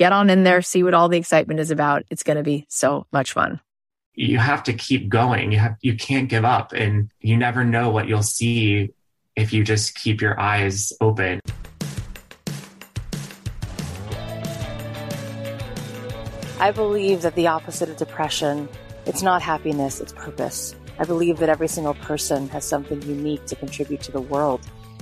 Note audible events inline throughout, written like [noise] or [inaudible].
get on in there, see what all the excitement is about. It's going to be so much fun. You have to keep going. You have you can't give up and you never know what you'll see if you just keep your eyes open. I believe that the opposite of depression, it's not happiness, it's purpose. I believe that every single person has something unique to contribute to the world.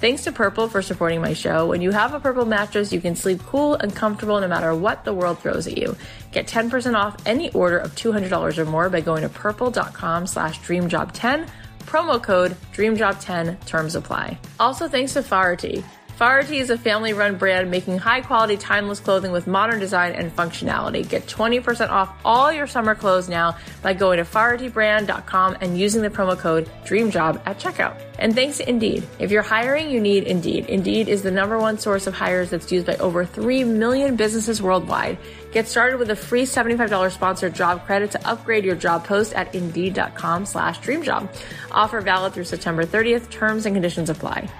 Thanks to Purple for supporting my show. When you have a Purple mattress, you can sleep cool and comfortable no matter what the world throws at you. Get 10% off any order of $200 or more by going to purple.com slash dreamjob10. Promo code dreamjob10. Terms apply. Also thanks to Faherty. Faherty is a family run brand making high quality, timeless clothing with modern design and functionality. Get 20% off all your summer clothes now by going to fahertybrand.com and using the promo code DREAMJOB at checkout. And thanks to Indeed. If you're hiring, you need Indeed. Indeed is the number one source of hires that's used by over 3 million businesses worldwide. Get started with a free $75 sponsored job credit to upgrade your job post at indeed.com slash dreamjob. Offer valid through September 30th. Terms and conditions apply.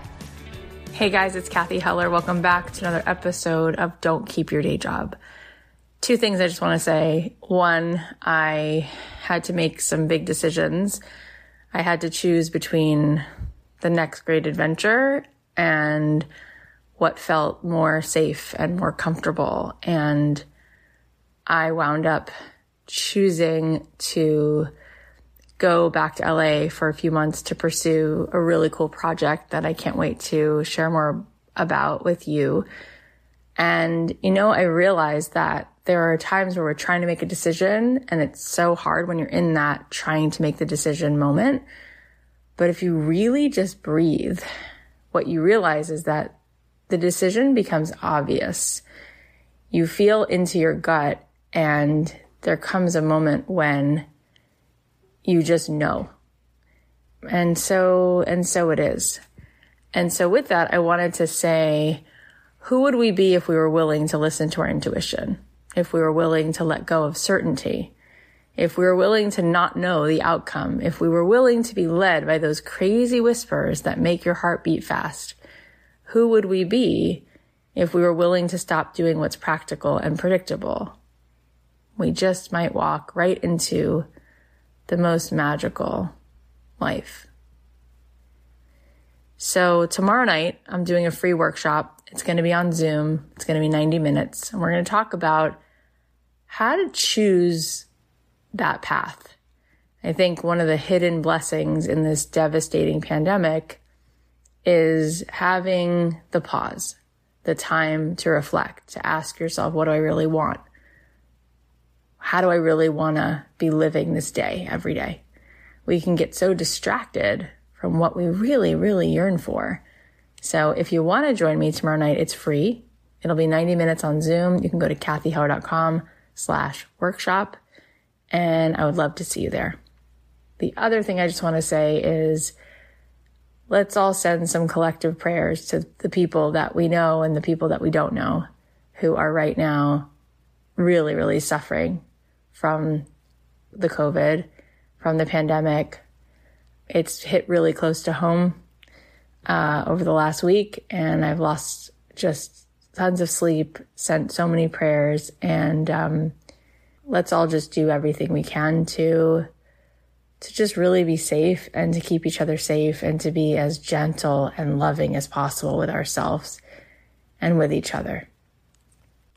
Hey guys, it's Cathy Heller. Welcome back to another episode of Don't Keep Your Day Job. Two things I just want to say. One, I had to make some big decisions. I had to choose between the next great adventure and what felt more safe and more comfortable. And I wound up choosing to go back to LA for a few months to pursue a really cool project that I can't wait to share more about with you. And, you know, I realized that there are times where we're trying to make a decision and it's so hard when you're in that trying to make the decision moment. But if you really just breathe, what you realize is that the decision becomes obvious. You feel into your gut and there comes a moment when you just know. And so, and so it is. And so with that, I wanted to say, who would we be if we were willing to listen to our intuition? If we were willing to let go of certainty? If we were willing to not know the outcome? If we were willing to be led by those crazy whispers that make your heart beat fast? Who would we be if we were willing to stop doing what's practical and predictable? We just might walk right into the most magical life. So tomorrow night, I'm doing a free workshop. It's going to be on Zoom. It's going to be 90 minutes and we're going to talk about how to choose that path. I think one of the hidden blessings in this devastating pandemic is having the pause, the time to reflect, to ask yourself, what do I really want? How do I really want to be living this day every day? We can get so distracted from what we really, really yearn for. So if you want to join me tomorrow night, it's free. It'll be 90 minutes on Zoom. You can go to cathyheller.com slash workshop and I would love to see you there. The other thing I just want to say is let's all send some collective prayers to the people that we know and the people that we don't know who are right now really, really suffering from the COVID, from the pandemic, it's hit really close to home uh, over the last week, and I've lost just tons of sleep, sent so many prayers, and um, let's all just do everything we can to to just really be safe and to keep each other safe and to be as gentle and loving as possible with ourselves and with each other.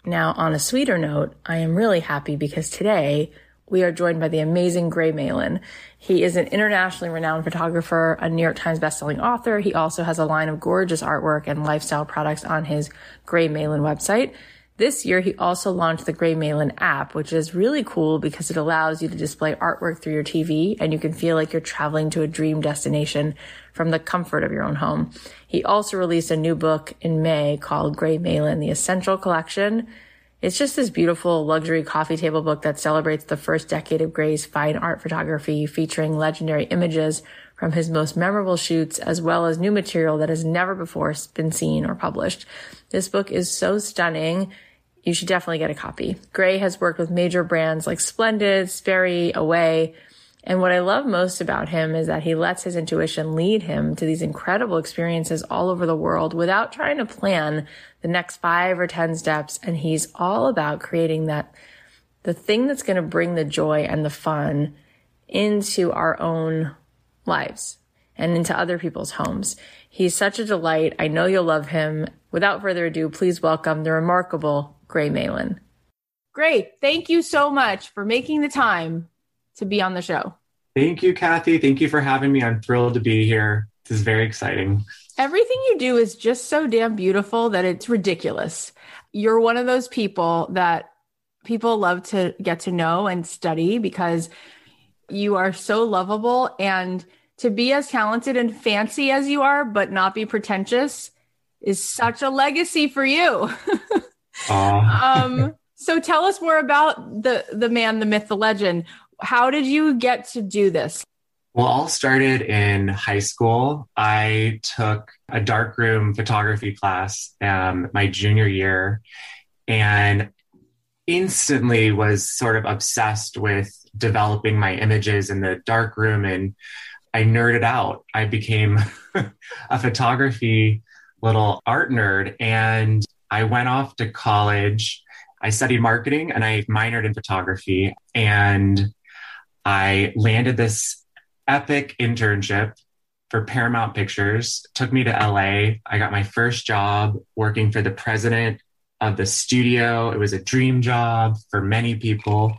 Now, on a sweeter note, I am really happy because today we are joined by the amazing Gray Malin. He is an internationally renowned photographer, a New York Times bestselling author. He also has a line of gorgeous artwork and lifestyle products on his Gray Malin website. This year, he also launched the Gray Malin app, which is really cool because it allows you to display artwork through your TV and you can feel like you're traveling to a dream destination from the comfort of your own home. He also released a new book in May called Gray Malin, the Essential Collection. It's just this beautiful luxury coffee table book that celebrates the first decade of Gray's fine art photography, featuring legendary images from his most memorable shoots, as well as new material that has never before been seen or published. This book is so stunning. You should definitely get a copy. Gray has worked with major brands like Splendid, Sperry, Away, and what I love most about him is that he lets his intuition lead him to these incredible experiences all over the world without trying to plan the next five or 10 steps. And he's all about creating that, the thing that's going to bring the joy and the fun into our own lives and into other people's homes. He's such a delight. I know you'll love him. Without further ado, please welcome the remarkable Gray Malin. Great. Thank you so much for making the time to be on the show. Thank you, Cathy. Thank you for having me. I'm thrilled to be here. This is very exciting. Everything you do is just so damn beautiful that it's ridiculous. You're one of those people that people love to get to know and study because you are so lovable and to be as talented and fancy as you are, but not be pretentious is such a legacy for you. [laughs] um, so tell us more about the the man, the myth, the legend. How did you get to do this? Well, all started in high school. I took a darkroom photography class um, my junior year and instantly was sort of obsessed with developing my images in the darkroom and I nerded out. I became [laughs] a photography little art nerd and I went off to college. I studied marketing and I minored in photography and I landed this epic internship for Paramount Pictures, took me to LA. I got my first job working for the president of the studio. It was a dream job for many people.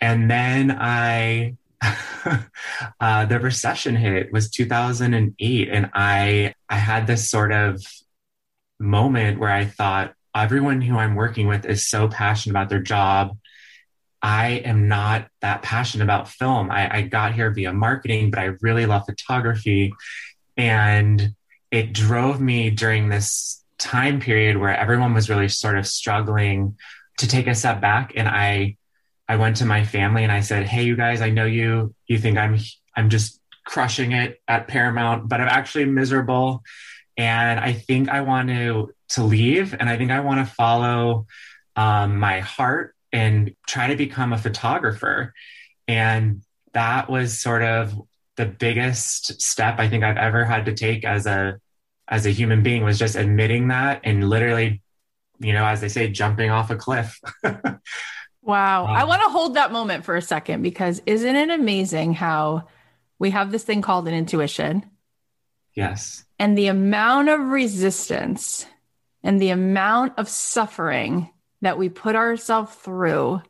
And then I [laughs] uh, the recession hit was 2008 and i i had this sort of moment where i thought everyone who i'm working with is so passionate about their job. I am not that passionate about film. I, I got here via marketing but i really love photography. And it drove me during this time period where everyone was really sort of struggling to take a step back. And i I went to my family and I said, "Hey, you guys, I know you. You think I'm I'm just crushing it at Paramount, but I'm actually miserable, and I think I want to to leave, and I think I want to follow um, my heart and try to become a photographer." And that was sort of the biggest step I think I've ever had to take as a as a human being was just admitting that and literally, you know, as they say, jumping off a cliff. [laughs] Wow. Um, I want to hold that moment for a second because isn't it amazing how we have this thing called an intuition? Yes. And the amount of resistance and the amount of suffering that we put ourselves through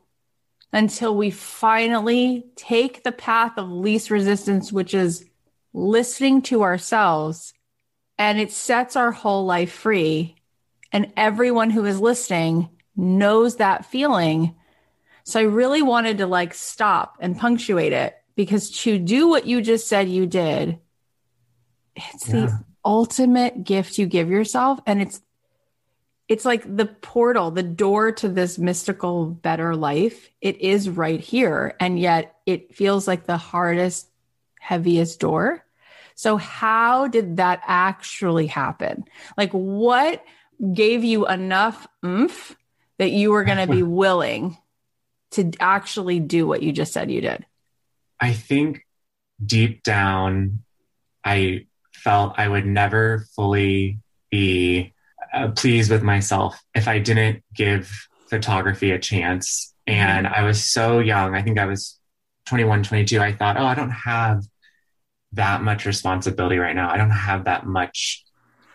until we finally take the path of least resistance, which is listening to ourselves, and it sets our whole life free. And everyone who is listening knows that feeling so I really wanted to like stop and punctuate it because to do what you just said you did, it's yeah. the ultimate gift you give yourself. And it's, it's like the portal, the door to this mystical, better life. It is right here. And yet it feels like the hardest, heaviest door. So, how did that actually happen? Like, what gave you enough oomph that you were going to be [laughs] willing to actually do what you just said you did? I think deep down, I felt I would never fully be uh, pleased with myself if I didn't give photography a chance. And I was so young. I think I was 21, 22. I thought, oh, I don't have that much responsibility right now. I don't have that much.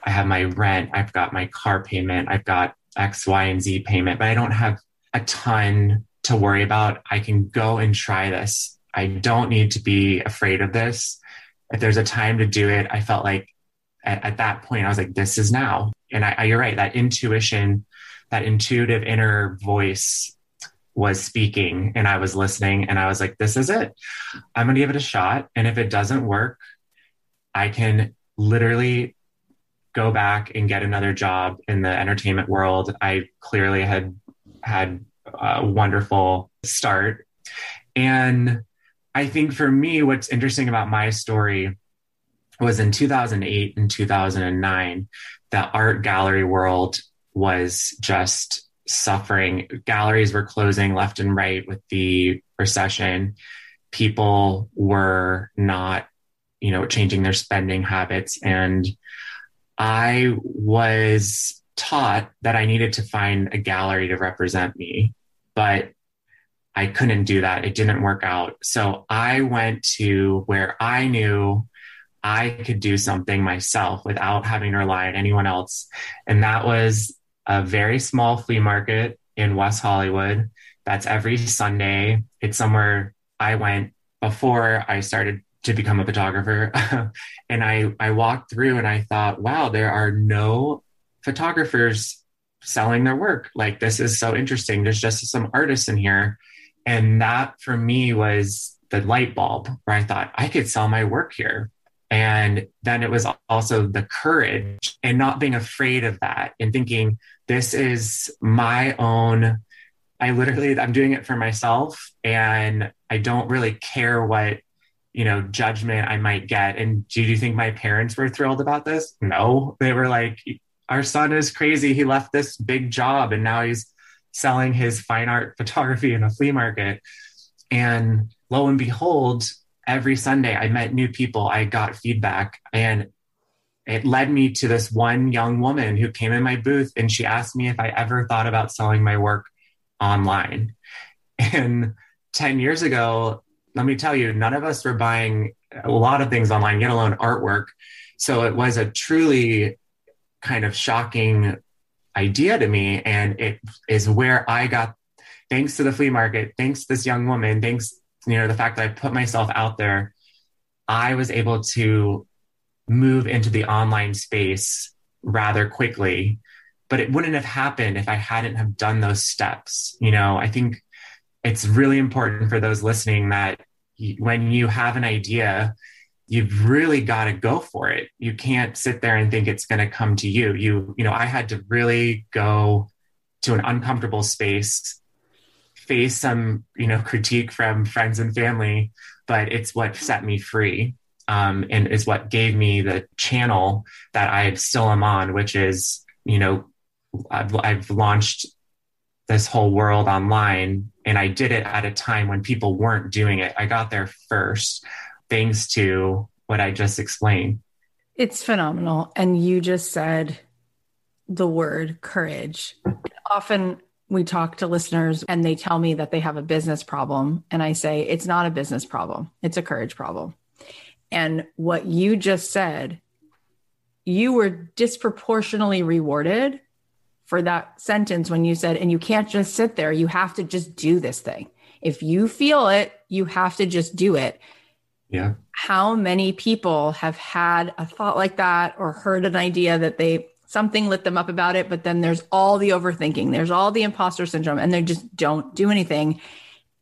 I have my rent, I've got my car payment, I've got X, Y, and Z payment, but I don't have a ton to worry about. I can go and try this. I don't need to be afraid of this. If there's a time to do it, I felt like at, at that point, I was like, this is now. And I, I, you're right, that intuition, that intuitive inner voice was speaking and I was listening and I was like, this is it. I'm going to give it a shot. And if it doesn't work, I can literally go back and get another job in the entertainment world. I clearly had had a wonderful start. And I think for me, what's interesting about my story was in 2008 and 2009, the art gallery world was just suffering. Galleries were closing left and right with the recession. People were not, you know, changing their spending habits. And I was taught that I needed to find a gallery to represent me but I couldn't do that. It didn't work out. So I went to where I knew I could do something myself without having to rely on anyone else. And that was a very small flea market in West Hollywood. That's every Sunday. It's somewhere I went before I started to become a photographer. [laughs] and I, I walked through and I thought, wow, there are no photographers selling their work. Like, this is so interesting. There's just some artists in here. And that for me was the light bulb where I thought I could sell my work here. And then it was also the courage and not being afraid of that and thinking, this is my own. I literally, I'm doing it for myself and I don't really care what, you know, judgment I might get. And do you think my parents were thrilled about this? No, they were like, our son is crazy. He left this big job and now he's selling his fine art [laughs] photography in a flea market. And lo and behold, every Sunday I met new people, I got feedback, and it led me to this one young woman who came in my booth and she asked me if I ever thought about selling my work online. [laughs] And 10 years ago, let me tell you, none of us were buying a lot of things online, let alone artwork. So it was a truly kind of shocking idea to me. And it is where I got, thanks to the flea market, thanks this young woman, thanks you know, the fact that I put myself out there, I was able to move into the online space rather quickly. But it wouldn't have happened if I hadn't have done those steps. You know, I think it's really important for those listening that when you have an idea, you've really got to go for it. You can't sit there and think it's going to come to you. You, you know, I had to really go to an uncomfortable space, face some, you know, critique from friends and family, but it's what set me free. Um, and is what gave me the channel that I still am on, which is, you know, I've, I've launched this whole world online and I did it at a time when people weren't doing it. I got there first thanks to what I just explained. It's phenomenal. And you just said the word courage. Often we talk to listeners and they tell me that they have a business problem. And I say, it's not a business problem, it's a courage problem. And what you just said, you were disproportionately rewarded for that sentence when you said, and you can't just sit there, you have to just do this thing. If you feel it, you have to just do it. Yeah. How many people have had a thought like that or heard an idea that they something lit them up about it, but then there's all the overthinking, there's all the imposter syndrome, and they just don't do anything.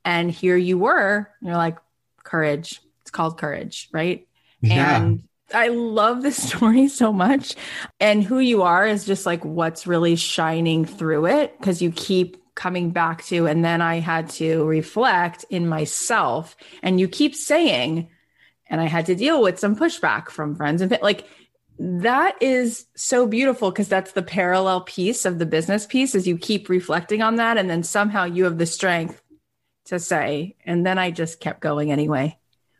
And here you were, you're like, courage. It's called courage, right? Yeah. And I love this [laughs] story so much. And who you are is just like what's really shining through it because you keep coming back to. And then I had to reflect in myself. And you keep saying, and I had to deal with some pushback from friends and like that is so beautiful because that's the parallel piece of the business piece is you keep reflecting on that and then somehow you have the strength to say and then I just kept going anyway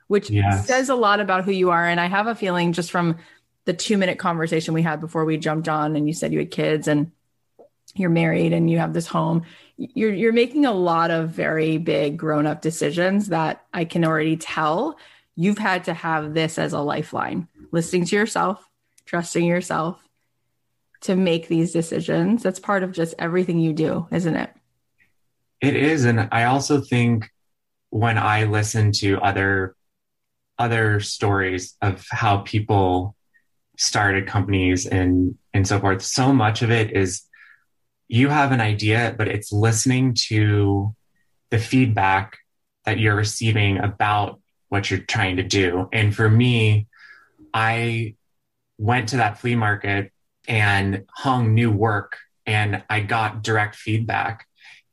which yes. says a lot about who you are and I have a feeling just from the 2 minute conversation we had before we jumped on and you said you had kids and you're married and you have this home you're you're making a lot of very big grown up decisions that I can already tell you've had to have this as a lifeline listening to yourself, trusting yourself to make these decisions. That's part of just everything you do, isn't it? It is. And I also think when I listen to other other stories of how people started companies and and so forth, so much of it is you have an idea, but it's listening to the feedback that you're receiving about what you're trying to do. And for me, I went to that flea market and hung new work and I got direct feedback.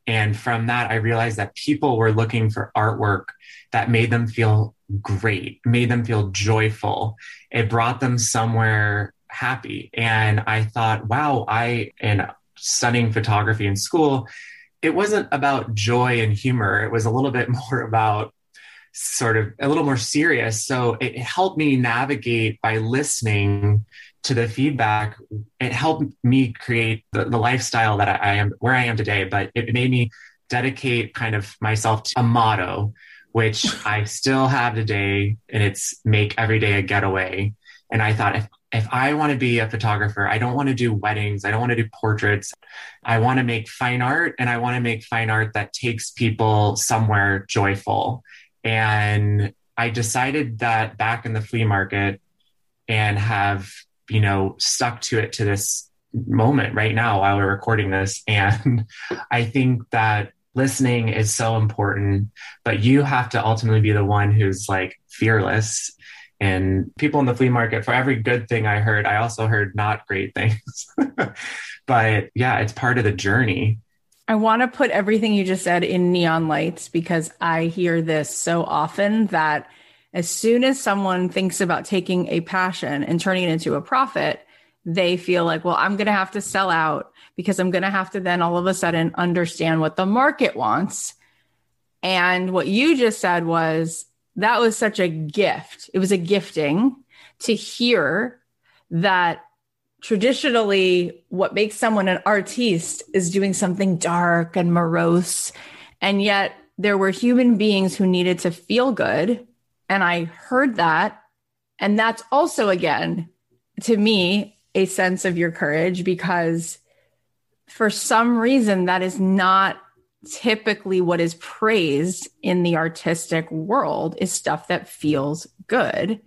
And from that, I realized that people were looking for artwork that made them feel great, made them feel joyful. It brought them somewhere happy. And I thought, wow, I, in studying photography in school, it wasn't about joy and humor. It was a little bit [laughs] more about sort of a little more serious. So it helped me navigate by listening to the feedback. It helped me create the, the lifestyle that I, I am where I am today, but it made me dedicate kind of myself to a motto, which [laughs] I still have today, and it's make every day a getaway. And I thought if if I want to be a photographer, I don't want to do weddings. I don't want to do portraits. I want to make fine art and I want to make fine art that takes people somewhere joyful. And I decided that back in the flea market and have, you know, stuck to it to this moment right now while we're recording this. [laughs] And I think that listening is so important, but you have to ultimately be the one who's like fearless. And people in the flea market, for every good thing I heard, I also heard not great things. [laughs] but yeah, it's part of the journey. I want to put everything you just said in neon lights because I hear this so often that as soon as someone thinks about taking a passion and turning it into a profit, they feel like, well, I'm going to have to sell out because I'm going to have to then all of a sudden understand what the market wants. And what you just said was that was such a gift. It was a gifting to hear that traditionally what makes someone an artiste is doing something dark and morose and yet there were human beings who needed to feel good and i heard that and that's also again to me a sense of your courage because for some reason that is not typically what is praised in the artistic world is stuff that feels good.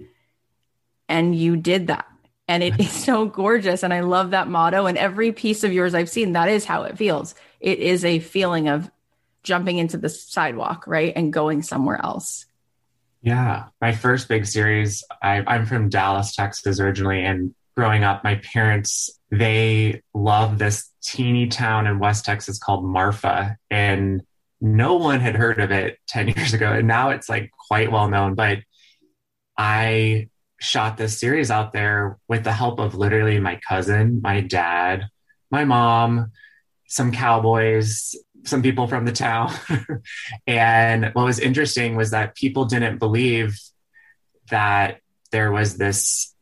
And you did that. And it is so gorgeous. And I love that motto. And every piece of yours I've seen, that is how it feels. It is a feeling of jumping into the sidewalk, right? And going somewhere else. Yeah. My first big series, I, I'm from Dallas, Texas originally. And growing up, my parents, they love this teeny town in West Texas called Marfa. And no one had heard of it 10 [laughs] years ago. And now it's like quite well known. But I shot this series out there with the help of literally my cousin, my dad, my mom, some cowboys, some people from the town. [laughs] and what was interesting was that people didn't believe that there was this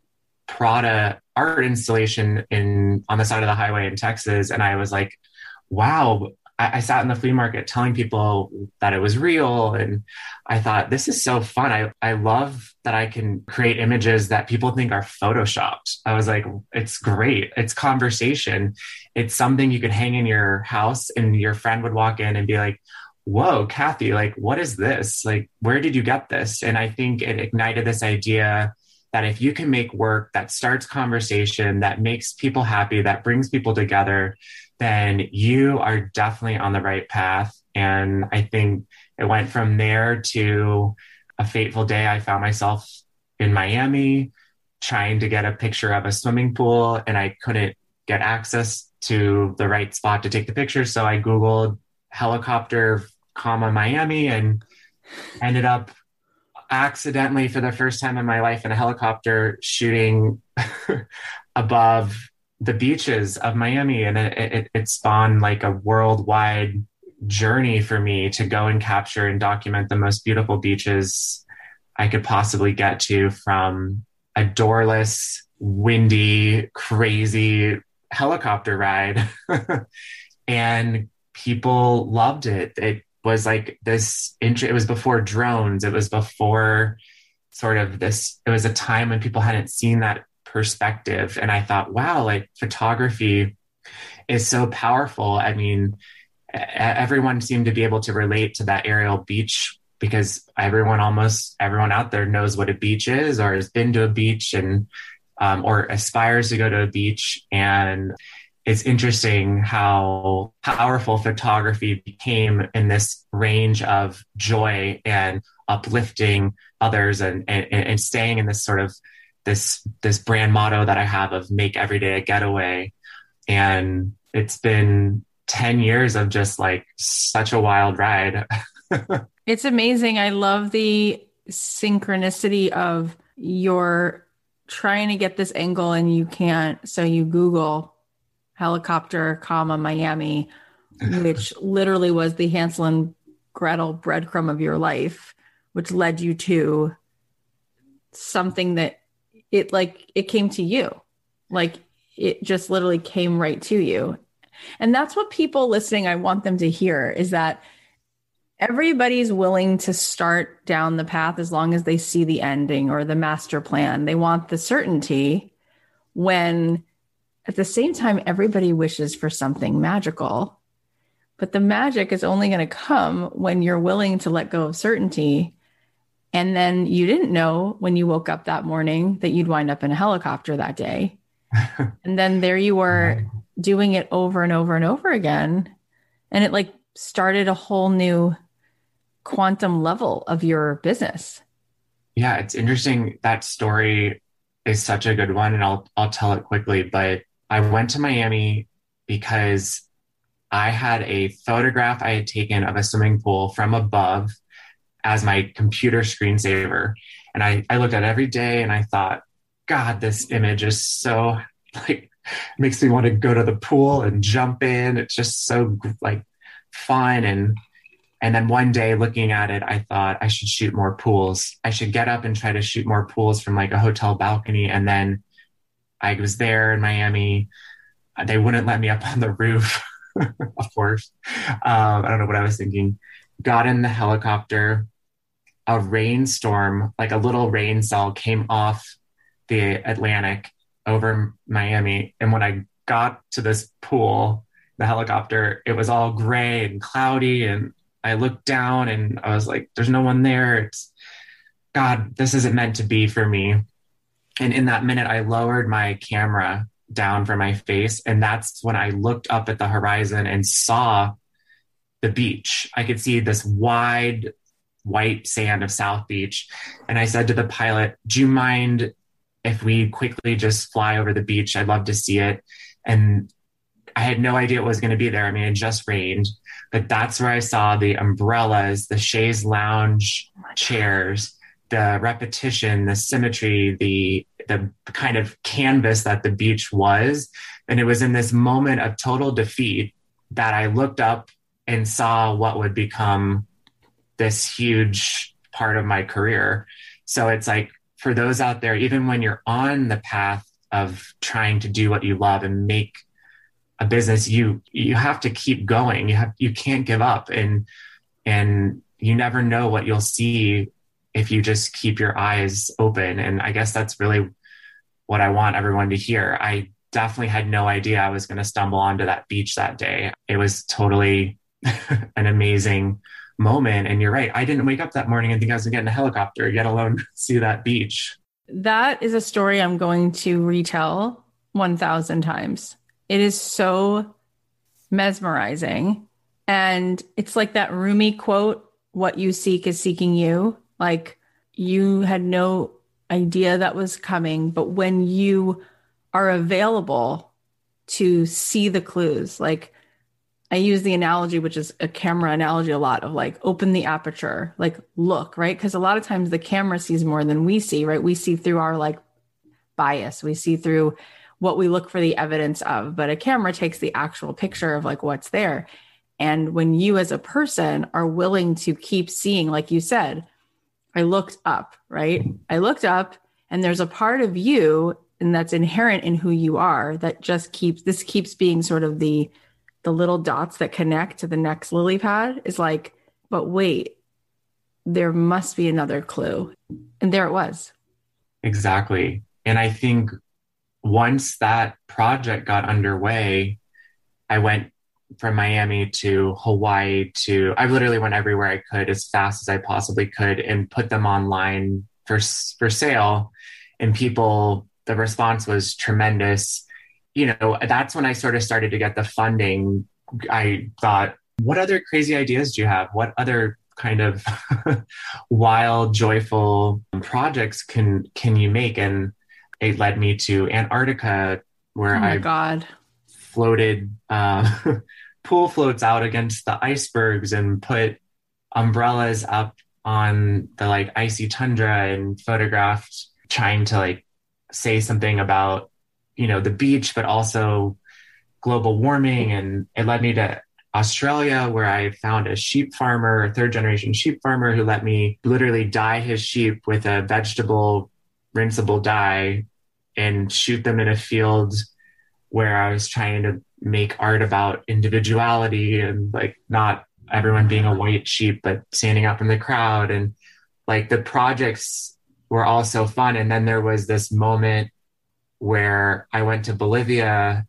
Prada art installation in on the side of the highway in Texas. And I was like, wow, I, I, sat in the flea market telling people that it was real. And I thought, this is so fun. I, I love that I can create images that people think are photoshopped. I was like, it's great. It's conversation. It's something you could hang in your house and your friend would walk in and be like, whoa, Cathy, like, what is this? Like, where did you get this? And I think it ignited this idea that if you can make work that starts conversation, that makes people happy, that brings people together, then you are definitely on the right path. And I think it went from there to a fateful day. I found myself in Miami trying to get a picture of a swimming pool and I couldn't get access to the right spot to take the picture. So I Googled helicopter, comma, Miami and ended up accidentally for the first time in my life in a helicopter shooting [laughs] above the beaches of Miami, and it, it, it spawned like a worldwide journey for me to go and capture and document the most beautiful beaches I could possibly get to from a doorless, windy, crazy helicopter ride. [laughs] and people loved it. It was like this, it was before drones, it was before sort of this, it was a time when people hadn't seen that perspective. And I thought, wow, like photography is so powerful. I mean, everyone seemed to be able to relate to that aerial beach because everyone almost everyone out there knows what a beach is or has been to a beach and um, or aspires to go to a beach and it's interesting how powerful photography became in this range of joy and uplifting others and, and, and staying in this sort of this this brand motto that I have of make every day a getaway. And it's been 10 years of just like such a wild ride. [laughs] it's amazing. I love the synchronicity of your trying to get this angle and you can't. So you Google helicopter, comma, Miami, [laughs] which literally was the Hansel and Gretel breadcrumb of your life, which led you to something that it like it came to you. Like it just literally came right to you. And that's what people listening i want them to hear is that everybody's willing to start down the path as long as they see the ending or the master plan. They want the certainty when at the same time everybody wishes for something magical. But the magic is only going to come when you're willing to let go of certainty and then you didn't know when you woke up that morning that you'd wind up in a helicopter that day. [laughs] and then there you were doing it over and over and over again. And it like started a whole new quantum level of your business. Yeah, it's interesting. That story is such a good one and I'll I'll tell it quickly, but I went to Miami because I had a photograph I had taken of a swimming pool from above as my computer screensaver. And I, I looked at every day and I thought, God, this image is so like makes me want to go to the pool and jump in. It's just so like fun and and then one day looking at it, I thought I should shoot more pools. I should get up and try to shoot more pools from like a hotel balcony. And then I was there in Miami. They wouldn't let me up on the roof, [laughs] of course. Um, I don't know what I was thinking. Got in the helicopter, a rainstorm, like a little rain cell came off the Atlantic over Miami. And when I got to this pool, the helicopter, it was all gray and cloudy. And I looked down and I was like, there's no one there. It's God, this isn't meant to be for me. And in that minute, I lowered my camera down from my face. And that's when I looked up at the horizon and saw the beach. I could see this wide white sand of South Beach. And I said to the pilot, Do you mind if we quickly just fly over the beach? I'd love to see it. And I had no idea it was going to be there. I mean, it just rained, but that's where I saw the umbrellas, the chaise lounge chairs, the repetition, the symmetry, the the kind of canvas that the beach was. And it was in this moment of total defeat that I looked up and saw what would become this huge part of my career. So it's like for those out there, even when you're on the path of trying to do what you love and make a business, you you have to keep going. You have you can't give up and and you never know what you'll see if you just keep your eyes open. And I guess that's really what I want everyone to hear. I definitely had no idea I was going to stumble onto that beach that day. It was totally [laughs] an amazing moment. And you're right. I didn't wake up that morning and think I was going to get in a helicopter, yet alone [laughs] see that beach. That is a story I'm going to retell 1,000 times. It is so mesmerizing. And it's like that Rumi quote what you seek is seeking you. Like you had no idea that was coming, but when you are available to see the clues, like I use the analogy, which is a camera analogy a lot of like open the aperture, like look, right? Because a lot of times the camera sees more than we see, right? We see through our like bias, we see through what we look for the evidence of, but a camera takes the actual picture of like what's there. And when you as a person are willing to keep seeing, like you said, I looked up, right? I looked up and there's a part of you and that's inherent in who you are that just keeps this keeps being sort of the the little dots that connect to the next lily pad is like, but wait, there must be another clue. And there it was. Exactly. And I think once that project got underway, I went from Miami to Hawaii to, I literally went everywhere I could as fast as I possibly could and put them online for, for sale. And people, the response was tremendous you know, that's when I sort of started to get the funding. I thought, what other crazy ideas do you have? What other kind of [laughs] wild, joyful projects can can you make? And it led me to Antarctica, where oh I God. floated uh, [laughs] pool floats out against the icebergs and put umbrellas up on the like icy tundra and photographed trying to like say something about you know the beach, but also global warming, and it led me to Australia, where I found a sheep farmer, a third generation sheep farmer, who let me literally dye his sheep with a vegetable rinsable dye and shoot them in a field where I was trying to make art about individuality and like not everyone being a white sheep, but standing out from the crowd. And like the projects were all so fun. And then there was this moment where I went to Bolivia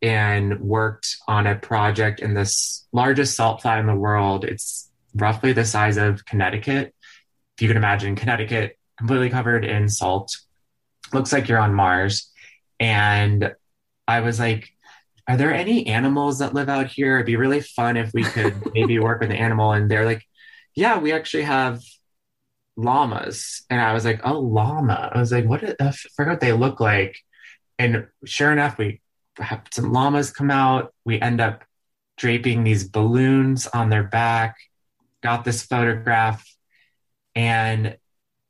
and worked on a project in this largest salt flat in the world. It's roughly the size of Connecticut. If you can imagine Connecticut completely covered in salt. Looks like you're on Mars. And I was like, are there any animals that live out here? It'd be really fun if we could [laughs] maybe work with an animal. And they're like, yeah, we actually have llamas. And I was like, oh, llama. I was like, what? I forgot what they look like. And sure enough, we have some llamas come out. We end up draping these balloons on their back, got this photograph. And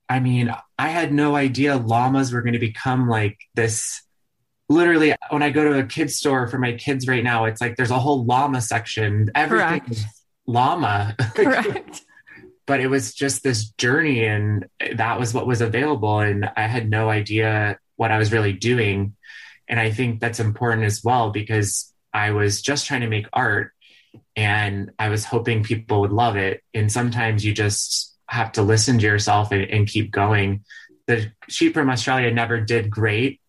I mean, I had no idea llamas were going to become like this. Literally, when I go to a kid's store for my kids right now, it's like there's a whole llama section. Everything Correct. llama. Correct but it was just this journey and that was what was available and i had no idea what i was really doing and i think that's important as well because i was just trying to make art and i was hoping people would love it and sometimes you just have to listen to yourself and, and keep going the sheep from australia never did great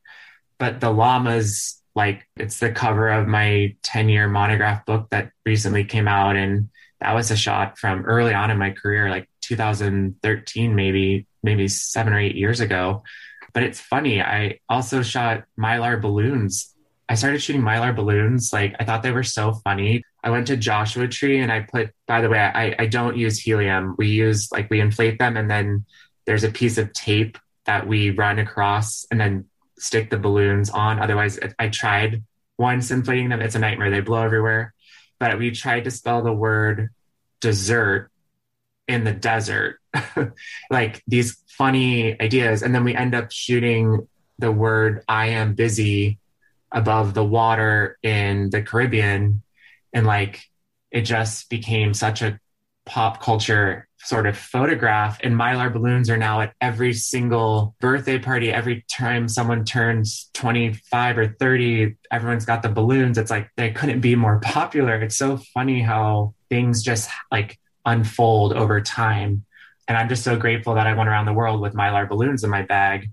but the llamas Like it's the cover of my 10 year monograph book that recently came out. And that was a shot from early on in my career, like 2013, maybe, maybe seven or eight years ago. But it's funny. I also shot mylar balloons. I started shooting mylar balloons. Like I thought they were so funny. I went to Joshua Tree and I put, by the way, I, I don't use helium. We use like we inflate them and then there's a piece of tape that we run across and then stick the balloons on. Otherwise, I tried once inflating them. It's a nightmare. They blow everywhere. But we tried to spell the word dessert in the desert, [laughs] like these funny ideas. And then we end up shooting the word I am busy above the water in the Caribbean. And like it just became such a pop culture sort of photograph and mylar balloons are now at every single birthday party. Every time someone turns 25 or 30 everyone's got the balloons. It's like they couldn't be more popular. It's so funny how things just like unfold over time. And i'm just so grateful that i went around the world with mylar balloons in my bag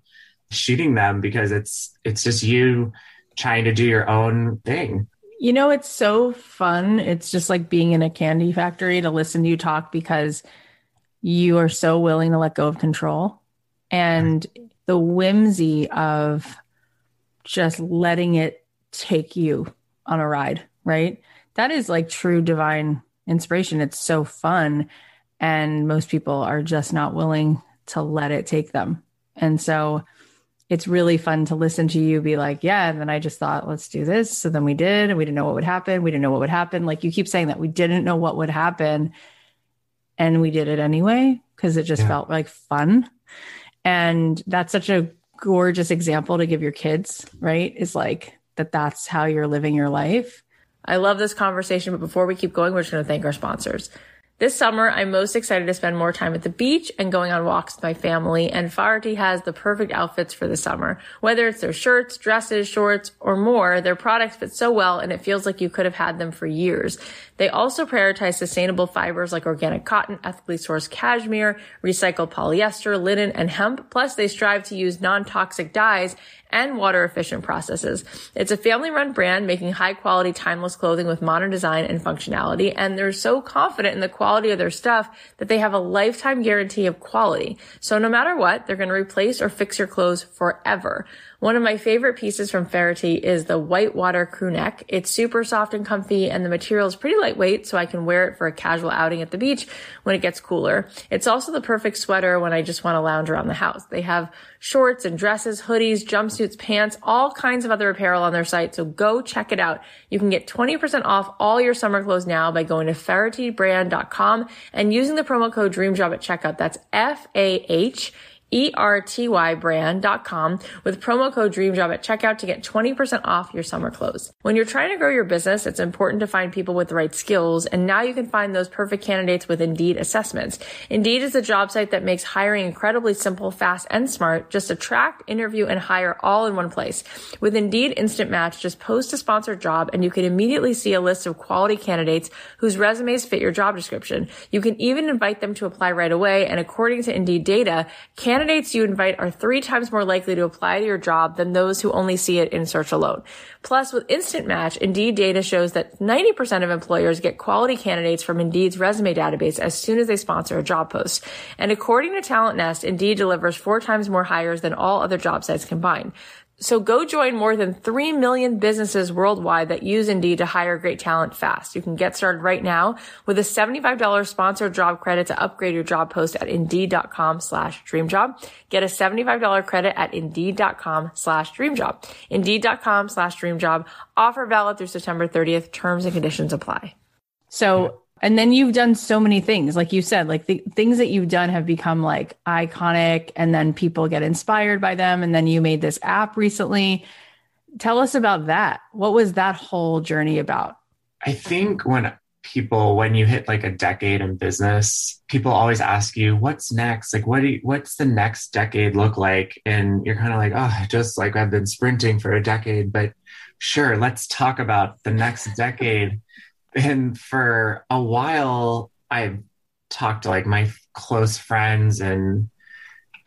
shooting them because it's it's just you trying to do your own thing you know it's so fun it's just like being in a candy factory to listen to you talk because you are so willing to let go of control and the whimsy of just letting it take you on a ride, right? That is like true divine inspiration. It's so fun. And most people are just not willing to let it take them. And so it's really fun to listen to you be like, yeah. And then I just thought, let's do this. So then we did, and we didn't know what would happen. We didn't know what would happen. Like you keep saying that we didn't know what would happen and we did it anyway because it just yeah. felt like fun. And that's such a gorgeous example to give your kids, right? Is like that that's how you're living your life. I love this conversation, but before we keep going, we're just going to thank our sponsors. This summer, I'm most excited to spend more time at the beach and going on walks with my family, and Faherty has the perfect outfits for the summer. Whether it's their shirts, dresses, shorts, or more, their products fit so well and it feels like you could have had them for years. They also prioritize sustainable fibers like organic cotton, ethically sourced cashmere, recycled polyester, linen, and hemp. Plus, they strive to use non-toxic dyes and water efficient processes. It's a family run brand making high quality, timeless clothing with modern design and functionality. And they're so confident in the quality of their stuff that they have a lifetime guarantee of quality. So no matter what, they're going to replace or fix your clothes forever. One of my favorite pieces from Faherty is the whitewater crew neck. It's super soft and comfy and the material is pretty lightweight so I can wear it for a casual outing at the beach when it gets cooler. It's also the perfect sweater when I just want to lounge around the house. They have shorts and dresses, hoodies, jumpsuits, pants, all kinds of other apparel on their site. So go check it out. You can get 20% off all your summer clothes now by going to fahertybrand.com and using the promo code DREAMJOB at checkout. That's F-A-H ertybrand.com with promo code DREAMJOB at checkout to get 20% off your summer clothes. When you're trying to grow your business, it's important to find people with the right skills, and now you can find those perfect candidates with Indeed assessments. Indeed is a job site that makes hiring incredibly simple, fast, and smart. Just attract, interview, and hire all in one place. With Indeed Instant Match, just post a sponsored job and you can immediately see a list of quality candidates whose resumes fit your job description. You can even invite them to apply right away, and according to Indeed data, candidates candidates you invite are three times more likely to apply to your job than those who only see it in search alone. Plus, with Instant Match, Indeed data shows that 90% of employers get quality candidates from Indeed's resume database as soon as they sponsor a job post. And according to Talent Nest, Indeed delivers four times more hires than all other job sites combined. So go join more than 3 million businesses worldwide that use Indeed to hire great talent fast. You can get started right now with a $75 sponsored job credit to upgrade your job post at indeed.com slash dreamjob. Get a $75 credit at indeed.com slash dreamjob. Indeed.com slash dreamjob. Offer valid through September 30th. Terms and conditions apply. So and then you've done so many things, like you said, like the things that you've done have become like iconic, and then people get inspired by them. And then you made this app recently. Tell us about that. What was that whole journey about? I think when people, when you hit like a decade in business, people always ask you, "What's next? Like, what? Do you, what's the next decade look like?" And you're kind of like, "Oh, just like I've been sprinting for a decade." But sure, let's talk about the next decade and for a while i talked to like my close friends and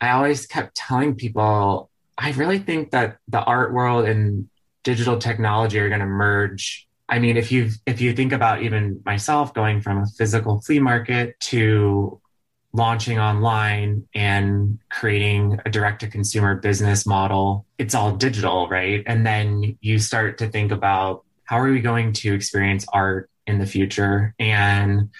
i always kept telling people i really think that the art world and digital technology are going to merge I mean, if you if you think about even myself going from a physical flea market to launching online and creating a direct to consumer business model, it's all digital, right? And then you start to think about how are we going to experience art in the future? And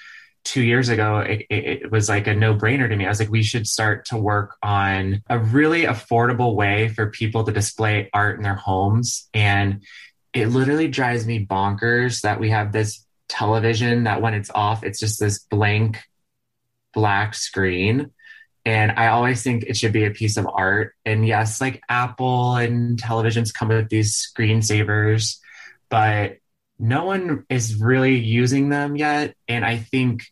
two years ago, it, it, was like a no brainer to me. I was like, we should start to work on a really affordable way for people to display art in their homes. And it literally drives me bonkers that we have this television that when it's off, it's just this blank black screen. And I always think it should be a piece of art. And yes, like Apple and televisions come with these screensavers, but no one is really using them yet. And I think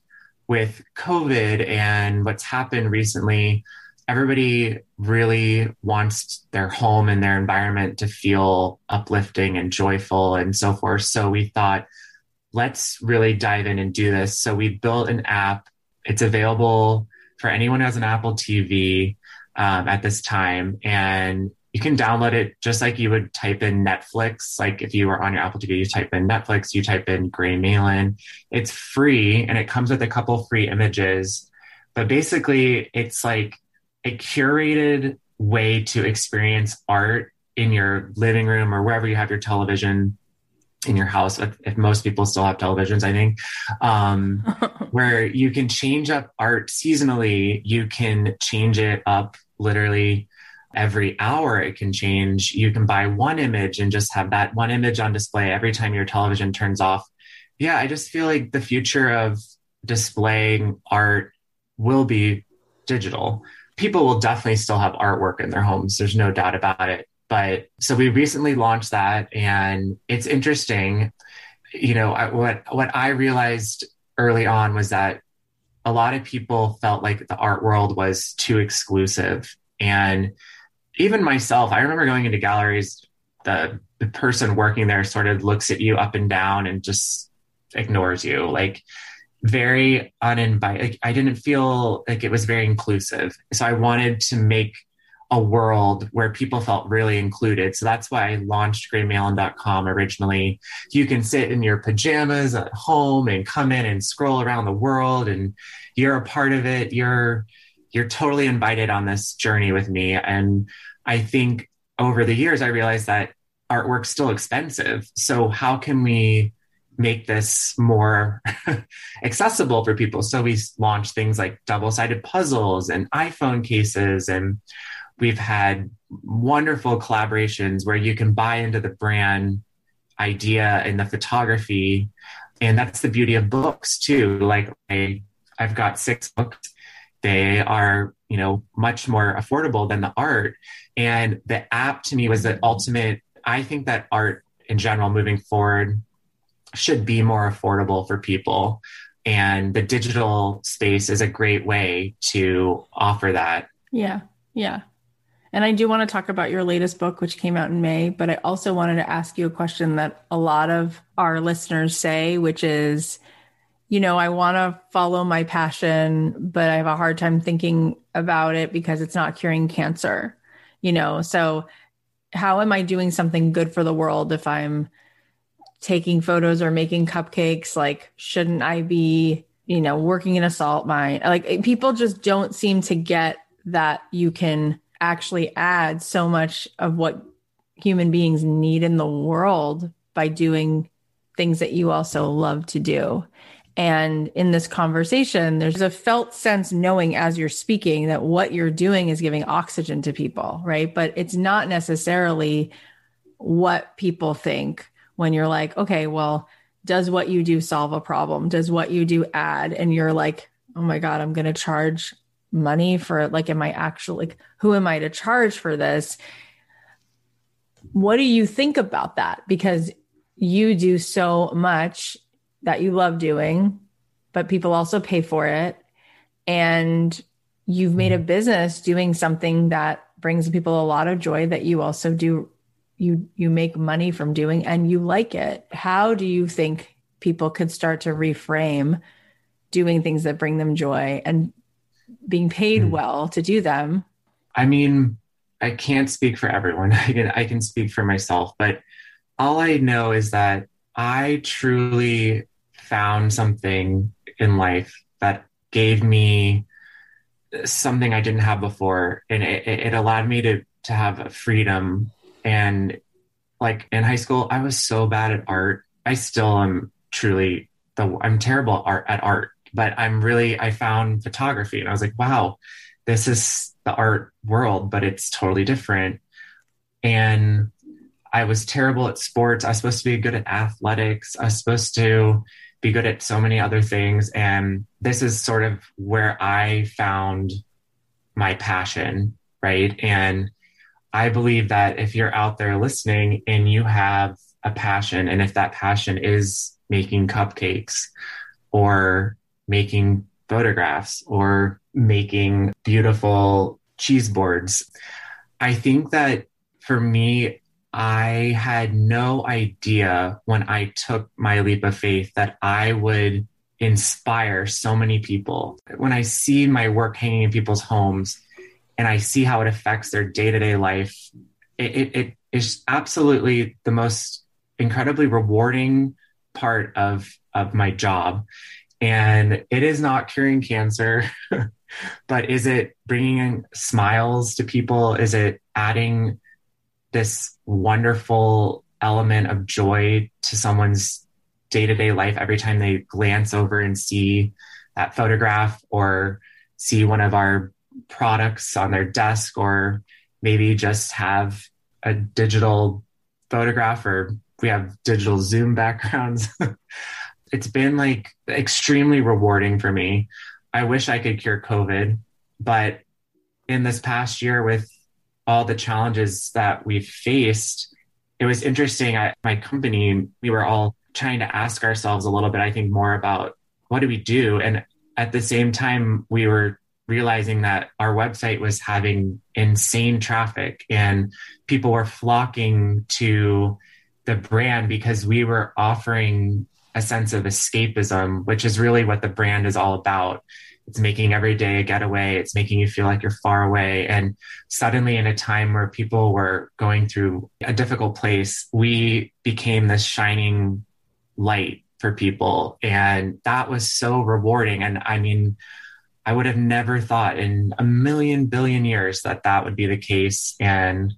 with COVID and what's happened recently, everybody really wants their home and their environment to feel uplifting and joyful and so forth. So we thought, let's really dive in and do this. So we built an app. It's available for anyone who has an Apple TV um, at this time. And you can download it just like you would type in Netflix. Like if you were on your Apple TV, you type in Netflix, you type in Graymalin. It's free and it comes with a couple free images. But basically, it's like a curated way to experience art in your living room or wherever you have your television in your house if, if most people still have televisions i think um, [laughs] where you can change up art seasonally you can change it up literally every hour it can change you can buy one image and just have that one image on display every time your television turns off yeah i just feel like the future of displaying art will be digital people will definitely still have artwork in their homes. There's no doubt about it. But so we recently launched that and it's interesting. You know, I, what, what I realized early on was that a lot of people felt like the art world was too exclusive. And even myself, I remember going into galleries, the, the person working there sort of looks at you up and down and just ignores you. Like, very uninvited. Like, I didn't feel like it was very inclusive. So I wanted to make a world where people felt really included. So that's why I launched graymalin.com originally. You can sit in your pajamas at home and come in and scroll around the world and you're a part of it. You're you're totally invited on this journey with me. And I think over the years I realized that artwork's still expensive. So how can we make this more [laughs] accessible for people. So we launched things like double sided puzzles and iPhone cases. And we've had wonderful collaborations where you can buy into the brand idea and the photography. And that's the beauty of books too. Like I, I've got six books. They are, you know, much more affordable than the art. And the app to me was the ultimate. I think that art in general moving forward should be more affordable for people. And the digital space is a great way to offer that. Yeah. Yeah. And I do want to talk about your latest book, which came out in May, but I also wanted to ask you a question that a lot of our listeners say, which is, you know, I want to follow my passion, but I have a hard time thinking about it because it's not curing cancer, you know? So, how am I doing something good for the world if I'm taking photos or making cupcakes? Like shouldn't i be you know working in a salt mine? Like people just don't seem to get that you can actually add so much of what human beings need in the world by doing things that you also love to do and in this conversation, there's a felt sense knowing as you're speaking that what you're doing is giving oxygen to people, right? But it's not necessarily what people think when you're like, okay, well, does what you do solve a problem? Does what you do add? And you're like, oh my God, I'm going to charge money for it. Like, am I actually, like, who am I to charge for this? What do you think about that? Because you do so much that you love doing, but people also pay for it. And you've made a business doing something that brings people a lot of joy that you also do you you make money from doing and you like it how do you think people could start to reframe doing things that bring them joy and being paid mm. well to do them i mean i can't speak for everyone [laughs] i can i can speak for myself but all I know is that I truly found something in life that gave me something I didn't have before, and it, it allowed me to to have a freedom. And like in high school, I was so bad at art. I still am truly the I'm terrible art at art, but I'm really I found photography, and I was like, wow, this is the art world, but it's totally different. And I was terrible at sports. I was supposed to be good at athletics. I was supposed to be good at so many other things. And this is sort of where I found my passion, right? And I believe that if you're out there listening and you have a passion, and if that passion is making cupcakes or making photographs or making beautiful cheese boards, I think that for me, I had no idea when I took my leap of faith that I would inspire so many people. When I see my work hanging in people's homes and I see how it affects their day to day life, it, it, it is absolutely the most incredibly rewarding part of, of my job. And it is not curing cancer, [laughs] but is it bringing smiles to people? Is it adding this wonderful element of joy to someone's day to day life every time they glance over and see that photograph or see one of our products on their desk or maybe just have a digital photograph or we have digital zoom [laughs] backgrounds. It's been like extremely rewarding for me. I wish i could cure covid but in this past year with all the challenges that we've faced, it was interesting. At my company, we were all trying to ask ourselves a little bit, I think, more about what do we do? And at the same time, we were realizing that our website was having insane traffic and people were flocking to the brand because we were offering a sense of escapism, which is really what the brand is all about. It's making every day a getaway. It's making you feel like you're far away. And suddenly, in a time where people were going through a difficult place, we became this shining light for people. And that was so rewarding. And I mean, I would have never thought in a million billion years that that would be the case. And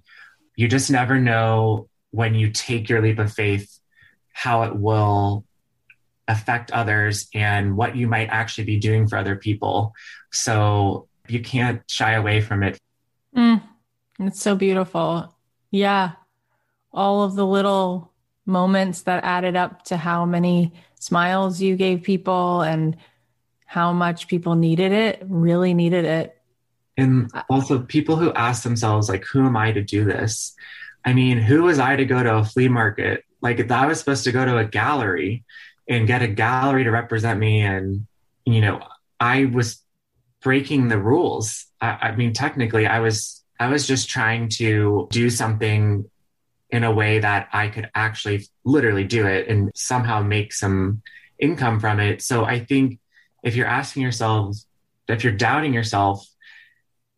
you just never know when you take your leap of faith how it will affect others and what you might actually be doing for other people. So you can't shy away from it. Mm, it's so beautiful. Yeah. All of the little moments that added up to how many smiles you gave people and how much people needed it, really needed it. And also people who ask themselves, like, who am I to do this? I mean, who was I to go to a flea market? Like, if I was supposed to go to a gallery, and get a gallery to represent me. And you know i was breaking the rules. I, I, mean technically i was i was just trying to do something in a way that i could actually literally do it and somehow make some income from it. So i think if you're asking yourself if you're doubting yourself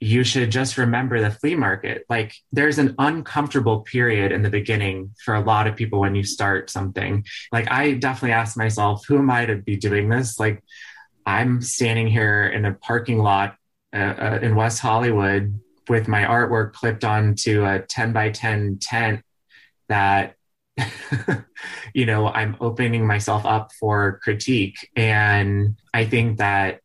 you should just remember the flea market. Like there's an uncomfortable period in the beginning for a lot of people when you start something. Like I definitely asked myself, who am I to be doing this? Like I'm standing here in a parking lot uh, uh, in West Hollywood with my artwork clipped onto a 10 by 10 tent that [laughs] you know i'm opening myself up for critique and i think that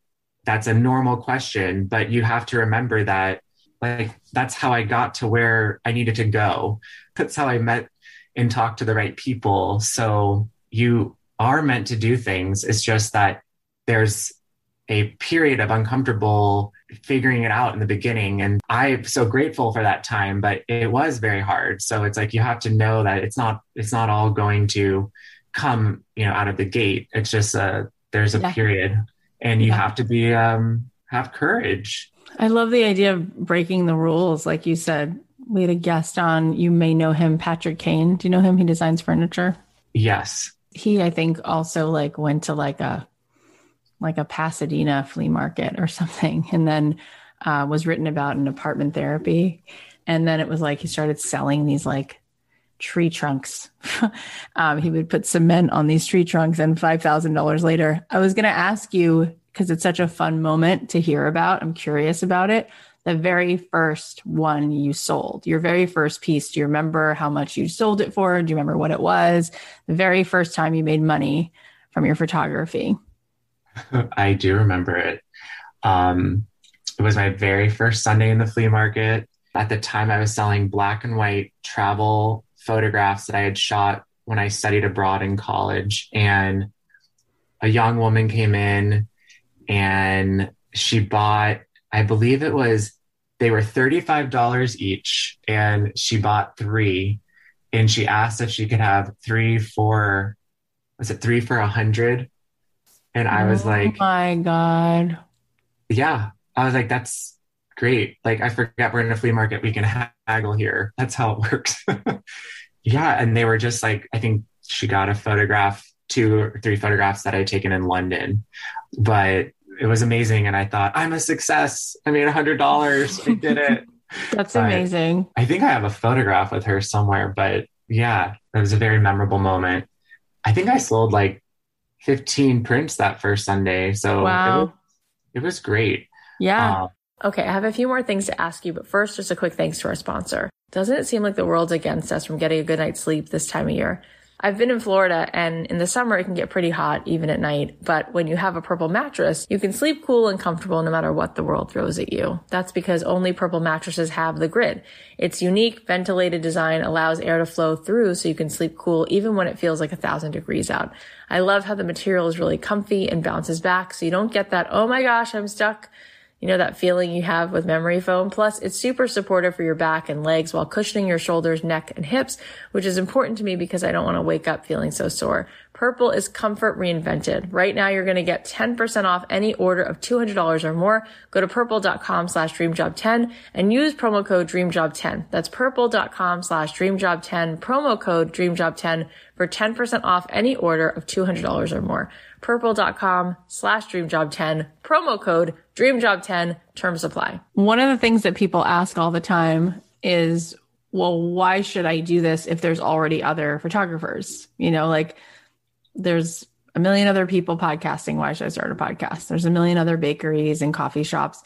that's a normal question, but you have to remember that like that's how I got to where I needed to go. That's how I met and talked to the right people. So you are meant to do things. It's just that there's a period of uncomfortable figuring it out in the beginning. And I'm so grateful for that time, but it was very hard. So it's like you have to know that it's not it's not all going to come, you know, out of the gate. It's just a there's a yeah. period and you yeah. have to be um, have courage. I love the idea of breaking the rules, like you said. We had a guest on. You may know him, Patrick Kane. Do you know him? He designs furniture. Yes. He, I think, also like went to like a like a Pasadena flea market or [laughs] something, and then uh, was written about in apartment therapy. And then it was like he started selling these like tree trunks. [laughs] um, he would put cement on these tree trunks and $5,000 later. I was going to ask you, because it's such a fun moment to hear about. I'm curious about it. The very first one you sold, your very first piece. Do you remember how much you sold it for? Do you remember what it was? The very first time you made money from your photography? [laughs] I do remember it. Um, it was my very first Sunday in the flea market. At the time, I was selling black and white travel photographs that I had shot when I studied abroad in college. And a young woman came in and she bought, I believe it was, they were $35 each. And she bought three. And she asked if she could have three for, was it three for a hundred? And I was oh like, my God. Yeah. I was like, that's great. Like, I forget we're in a flea market. We can haggle here. That's how it [laughs] works. yeah. And they were just like, I think she got a photograph, two or three photographs that I'd taken in London. But it was amazing. And I thought, I'm a success. I made a hundred dollars. I did it. [laughs] That's But amazing. I think I have a photograph with her somewhere, but yeah, it was a very memorable moment. I think I sold like 15 prints that first Sunday. So it, Wow. was, it was great. Yeah. Um, Okay, I have a few more things to ask you, but first, just a quick thanks to our sponsor. Doesn't it seem like the world's against us from getting a good night's sleep this time of year? I've been in Florida and in the summer it can get pretty hot even at night, but when you have a purple mattress, you can sleep cool and comfortable no matter what the world throws at you. That's because only purple mattresses have the grid. Its unique ventilated design allows air to flow through so you can sleep cool even when it feels like a thousand degrees out. I love how the material is really comfy and bounces back so you don't get that, oh my gosh, I'm stuck you know, that feeling you have with memory foam. Plus, it's super supportive for your back and legs while cushioning your shoulders, neck, and hips, which is important to me because I don't want to wake up feeling so sore. Purple is comfort reinvented. Right now, you're going to get 10% off any order of $200 or more. Go to purple.com slash dreamjob10 and use promo code dreamjob10. That's purple.com slash dreamjob10, promo code dreamjob10 for 10% off any order of $200 or more. Purple.com slash dreamjob10, promo code dreamjob10, terms apply. One of the things that people ask all the time is, well, why should I do this if there's already other photographers? You know, like there's a million other people podcasting. Why should I start a podcast? There's a million other bakeries and coffee shops.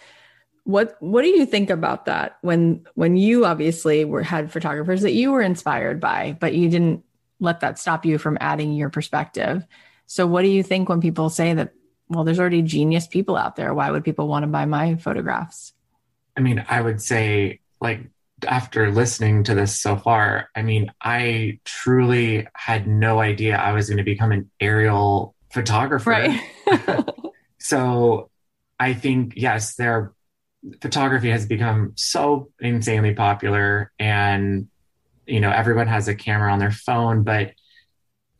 What what do you think about that when when you obviously were had photographers that you were inspired by, but you didn't let that stop you from adding your perspective? So what do you think when people say that well, there's already genius people out there. Why would people want to buy my photographs? I mean, I would say, like, after listening to this so far, I mean, I truly had no idea I was going to become an aerial photographer. [laughs] [laughs] So I think, yes, their photography has become so insanely popular and, you know, everyone has a camera on their phone, but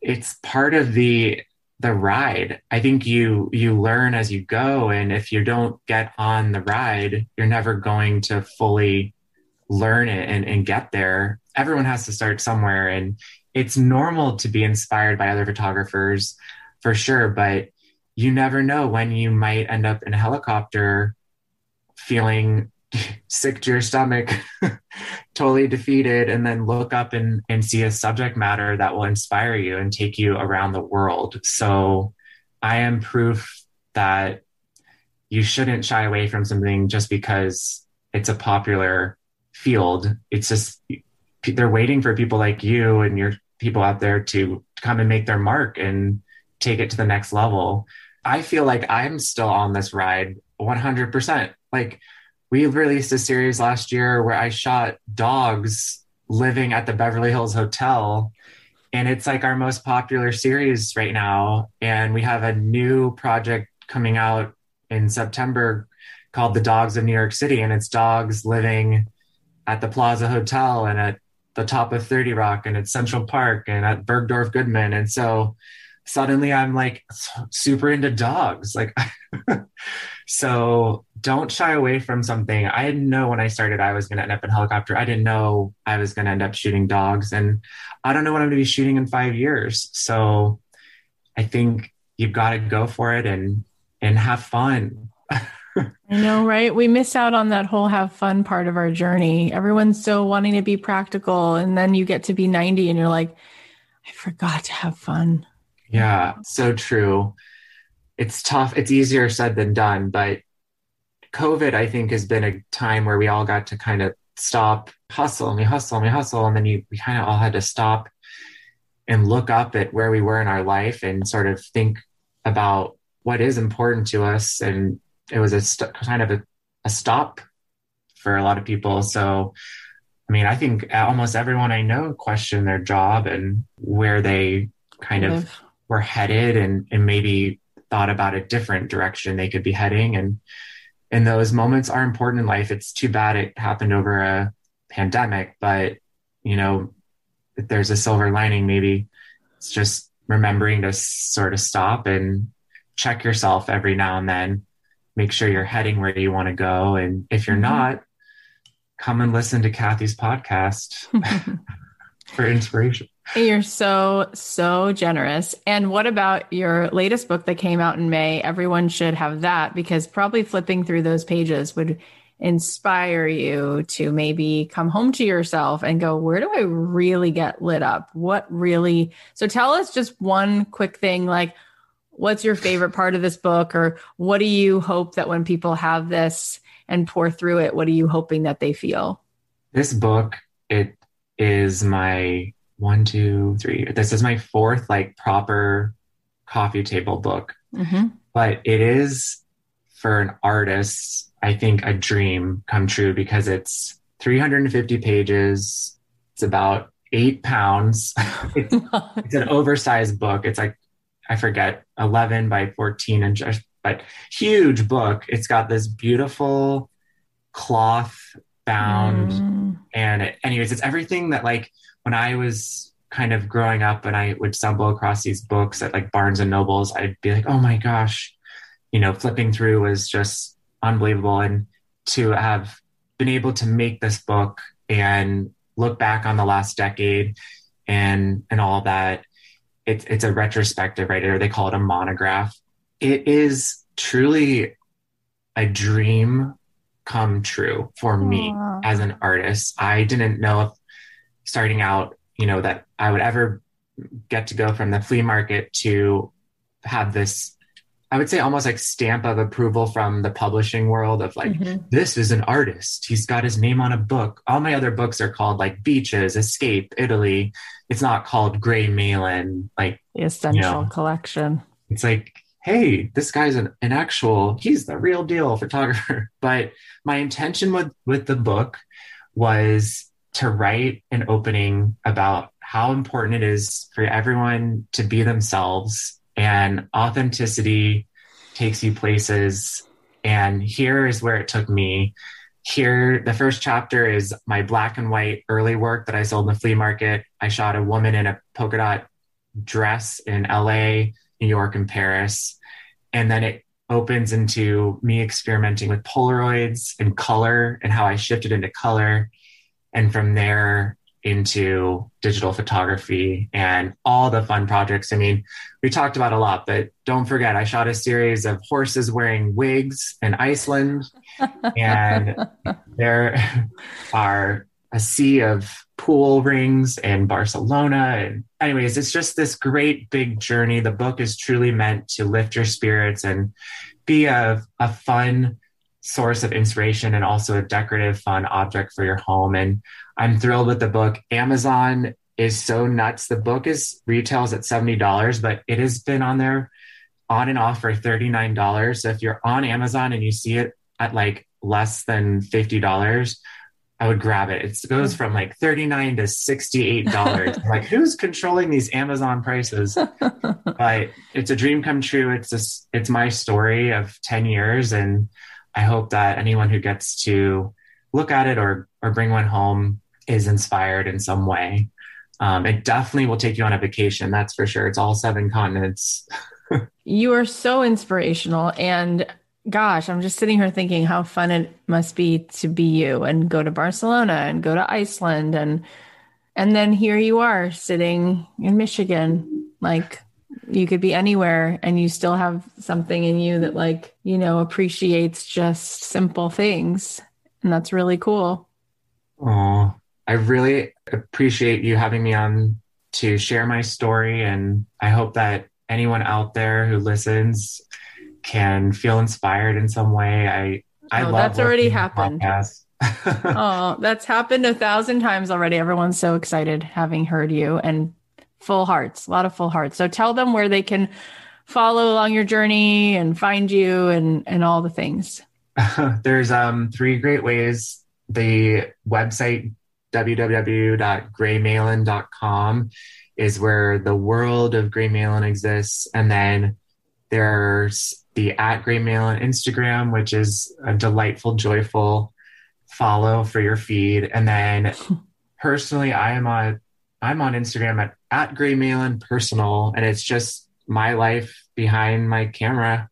it's part of the the ride. I think you you learn as you go and if you don't get on the ride, you're never going to fully learn it and, and get there. Everyone has to start somewhere and it's normal to be inspired by other photographers for sure, but you never know when you might end up in a helicopter feeling sick to your stomach, [laughs] totally defeated, and then look up and, and see a subject matter that will inspire you and take you around the world. So I am proof that you shouldn't shy away from something just because it's a popular field. It's just they're waiting for people like you and your people out there to come and make their mark and take it to the next level. I feel like I'm still on this ride 100%. Like we released a series last year where I shot dogs living at the Beverly Hills Hotel. And it's like our most popular series right now. And we have a new project coming out in September called The Dogs of New York City. And it's dogs living at the Plaza Hotel and at the top of 30 Rock and at Central Park and at Bergdorf Goodman. And so suddenly I'm like super into dogs. Like, [laughs] so don't shy away from something. I didn't know when I started I was going to end up in helicopter. I didn't know I was going to end up shooting dogs, and I don't know what I'm going to be shooting in five years. So I think you've got to go for it and and have fun. [laughs] I know, right? We miss out on that whole have fun part of our journey. Everyone's so wanting to be practical. And then you get to be 90 and you're like, I forgot to have fun. Yeah, so true. It's tough. It's easier said than done. But COVID, I think, has been a time where we all got to kind of stop, hustle, and we hustle, and we hustle. And then you, we kind of all had to stop and look up at where we were in our life and sort of think about what is important to us. And it was a st- kind of a, a stop for a lot of people. So, I mean, I think almost everyone I know questioned their job and where they kind of were headed and, and maybe thought about a different direction they could be heading. And, and those moments are important in life. It's too bad it happened over a pandemic, but you know, if there's a silver lining, maybe it's just remembering to sort of stop and check yourself every now and then make sure you're heading where you want to go. And if you're mm-hmm. not, come and listen to Cathy's podcast [laughs] [laughs] for inspiration. You're so, so generous. And what about your latest book that came out in May? Everyone should have that because probably flipping through those pages would inspire you to maybe come home to yourself and go, where do I really get lit up? What really? So tell us just one quick thing like, what's your favorite part of this book or what do you hope that when people have this and pour through it what are you hoping that they feel this book it is my one two three this is my fourth like proper coffee table book mm-hmm. but it is for an artist i think a dream come true because it's 350 pages it's about eight pounds [laughs] it's, [laughs] it's an oversized book it's like I forget, 11 by 14 inches, but huge book. It's got this beautiful cloth bound. Mm. And it, anyways, it's everything that like when I was kind of growing up and I would stumble across these books at like Barnes and Nobles, I'd be like, oh my gosh, you know, flipping through was just unbelievable. And to have been able to make this book and look back on the last decade and and all that it's it's a retrospective, right? Or they call it a monograph. It is truly a dream come true for me Aww. as an artist. I didn't know if starting out, you know, that I would ever get to go from the flea market to have this I would say almost like stamp of approval from the publishing world of like, mm-hmm. this is an artist. He's got his name on a book. All my other books are called like Beaches, Escape, Italy. It's not called Gray Malin, like the essential you know, collection. It's like, hey, this guy's an, an actual, he's the real deal photographer. [laughs] But my intention with, with the book was to write an opening about how important it is for everyone to be themselves and authenticity takes you places. And here is where it took me. Here, the first chapter is my black and white early work that I sold in the flea market. I shot a woman in a polka dot dress in LA, New York, and Paris. And then it opens into me experimenting with Polaroids and color and how I shifted into color. And from there, into digital photography and all the fun projects. I mean, we talked about a lot, but don't forget, I shot a series of horses wearing wigs in Iceland, [laughs] and there are a sea of pool rings in Barcelona. And, anyways, it's just this great big journey. The book is truly meant to lift your spirits and be a, a fun source of inspiration and also a decorative, fun object for your home. And I'm thrilled with the book. Amazon is so nuts. The book is retails at $70, but it has been on there on and off for $39. So if you're on Amazon and you see it at like less than $50, I would grab it. It goes from like 39 to $68. [laughs] like who's controlling these Amazon prices? [laughs] but it's a dream come true. It's just, it's my story of 10 years. And I hope that anyone who gets to look at it or, or bring one home is inspired in some way. Um, it definitely will take you on a vacation. That's for sure. It's all seven continents. [laughs] you are so inspirational. And gosh, I'm just sitting here thinking how fun it must be to be you and go to Barcelona and go to Iceland and and then here you are sitting in Michigan. Like you could be anywhere and you still have something in you that like, you know, appreciates just simple things. And that's really cool. Oh, I really appreciate you having me on to share my story. And I hope that anyone out there who listens can feel inspired in some way. I, I oh, love that's already happened. oh, [laughs] that's happened a thousand times already. Everyone's so excited having heard you and full hearts, a lot of full hearts. So tell them where they can follow along your journey and find you and and all the things. [laughs] There's um three great ways. The website www.graymalin.com is where the world of Gray Malin exists. And then there's the at Gray Malin Instagram, which is a delightful, joyful follow for your feed. And then [laughs] personally, I am on I'm on Instagram at, at Gray Malin personal, and it's just my life behind my camera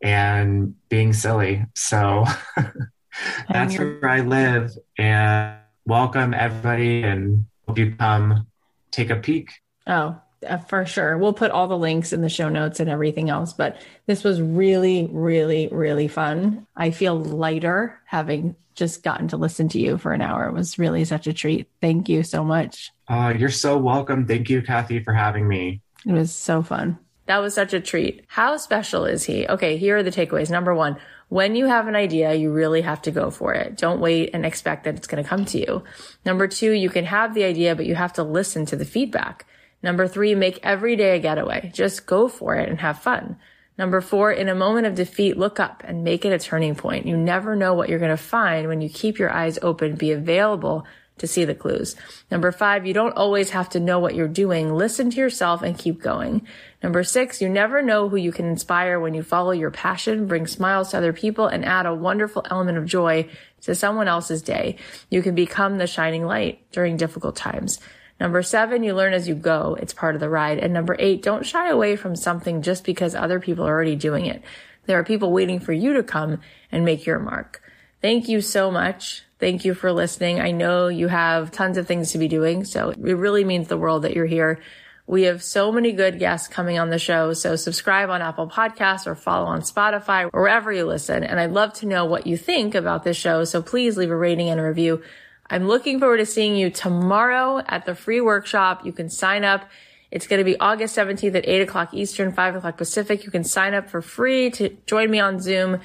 and being silly. So [laughs] that's where I live. And welcome everybody and hope you come take a peek. Oh, uh, for sure. We'll put all the links in the show notes and everything else. But this was really, really, really fun. I feel lighter having just gotten to listen to you for an hour. It was really such a treat. Thank you so much. Uh, you're so welcome. Thank you, Cathy, for having me. It was so fun. That was such a treat. How special is he? Okay, here are the takeaways. Number one, when you have an idea, you really have to go for it. Don't wait and expect that it's going to come to you. Number two, you can have the idea, but you have to listen to the feedback. Number three, make every day a getaway. Just go for it and have fun. Number four, in a moment of defeat, look up and make it a turning point. You never know what you're going to find when you keep your eyes open, be available to see the clues. Number five, you don't always have to know what you're doing. Listen to yourself and keep going. Number six, you never know who you can inspire when you follow your passion, bring smiles to other people, and add a wonderful element of joy to someone else's day. You can become the shining light during difficult times. Number seven, you learn as you go. It's part of the ride. And number eight, don't shy away from something just because other people are already doing it. There are people waiting for you to come and make your mark. Thank you so much. Thank you for listening. I know you have tons of things to be doing, so it really means the world that you're here. We have so many good guests coming on the show. So subscribe on Apple Podcasts or follow on Spotify wherever you listen. And I'd love to know what you think about this show. So please leave a rating and a review. I'm looking forward to seeing you tomorrow at the free workshop. You can sign up. It's going to be August 17th at 8 o'clock Eastern, 5 o'clock Pacific. You can sign up for free to join me on Zoom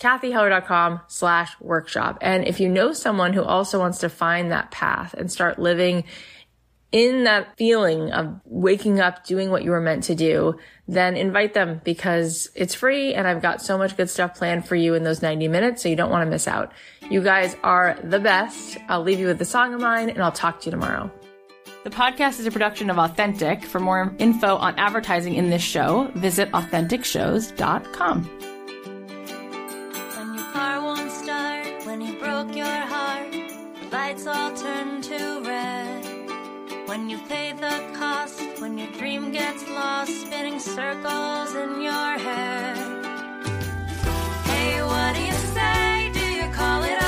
cathyheller.com slash workshop. And if you know someone who also wants to find that path and start living in that feeling of waking up, doing what you were meant to do, then invite them because it's free and I've got so much good stuff planned for you in those 90 minutes. So you don't want to miss out. You guys are the best. I'll leave you with a song of mine and I'll talk to you tomorrow. The podcast is a production of Authentic. For more info on advertising in this show, visit AuthenticShows.com car won't start when you broke your heart. The lights all turn to red. When you pay the cost, when your dream gets lost, spinning circles in your head. Hey, what do you say? Do you call it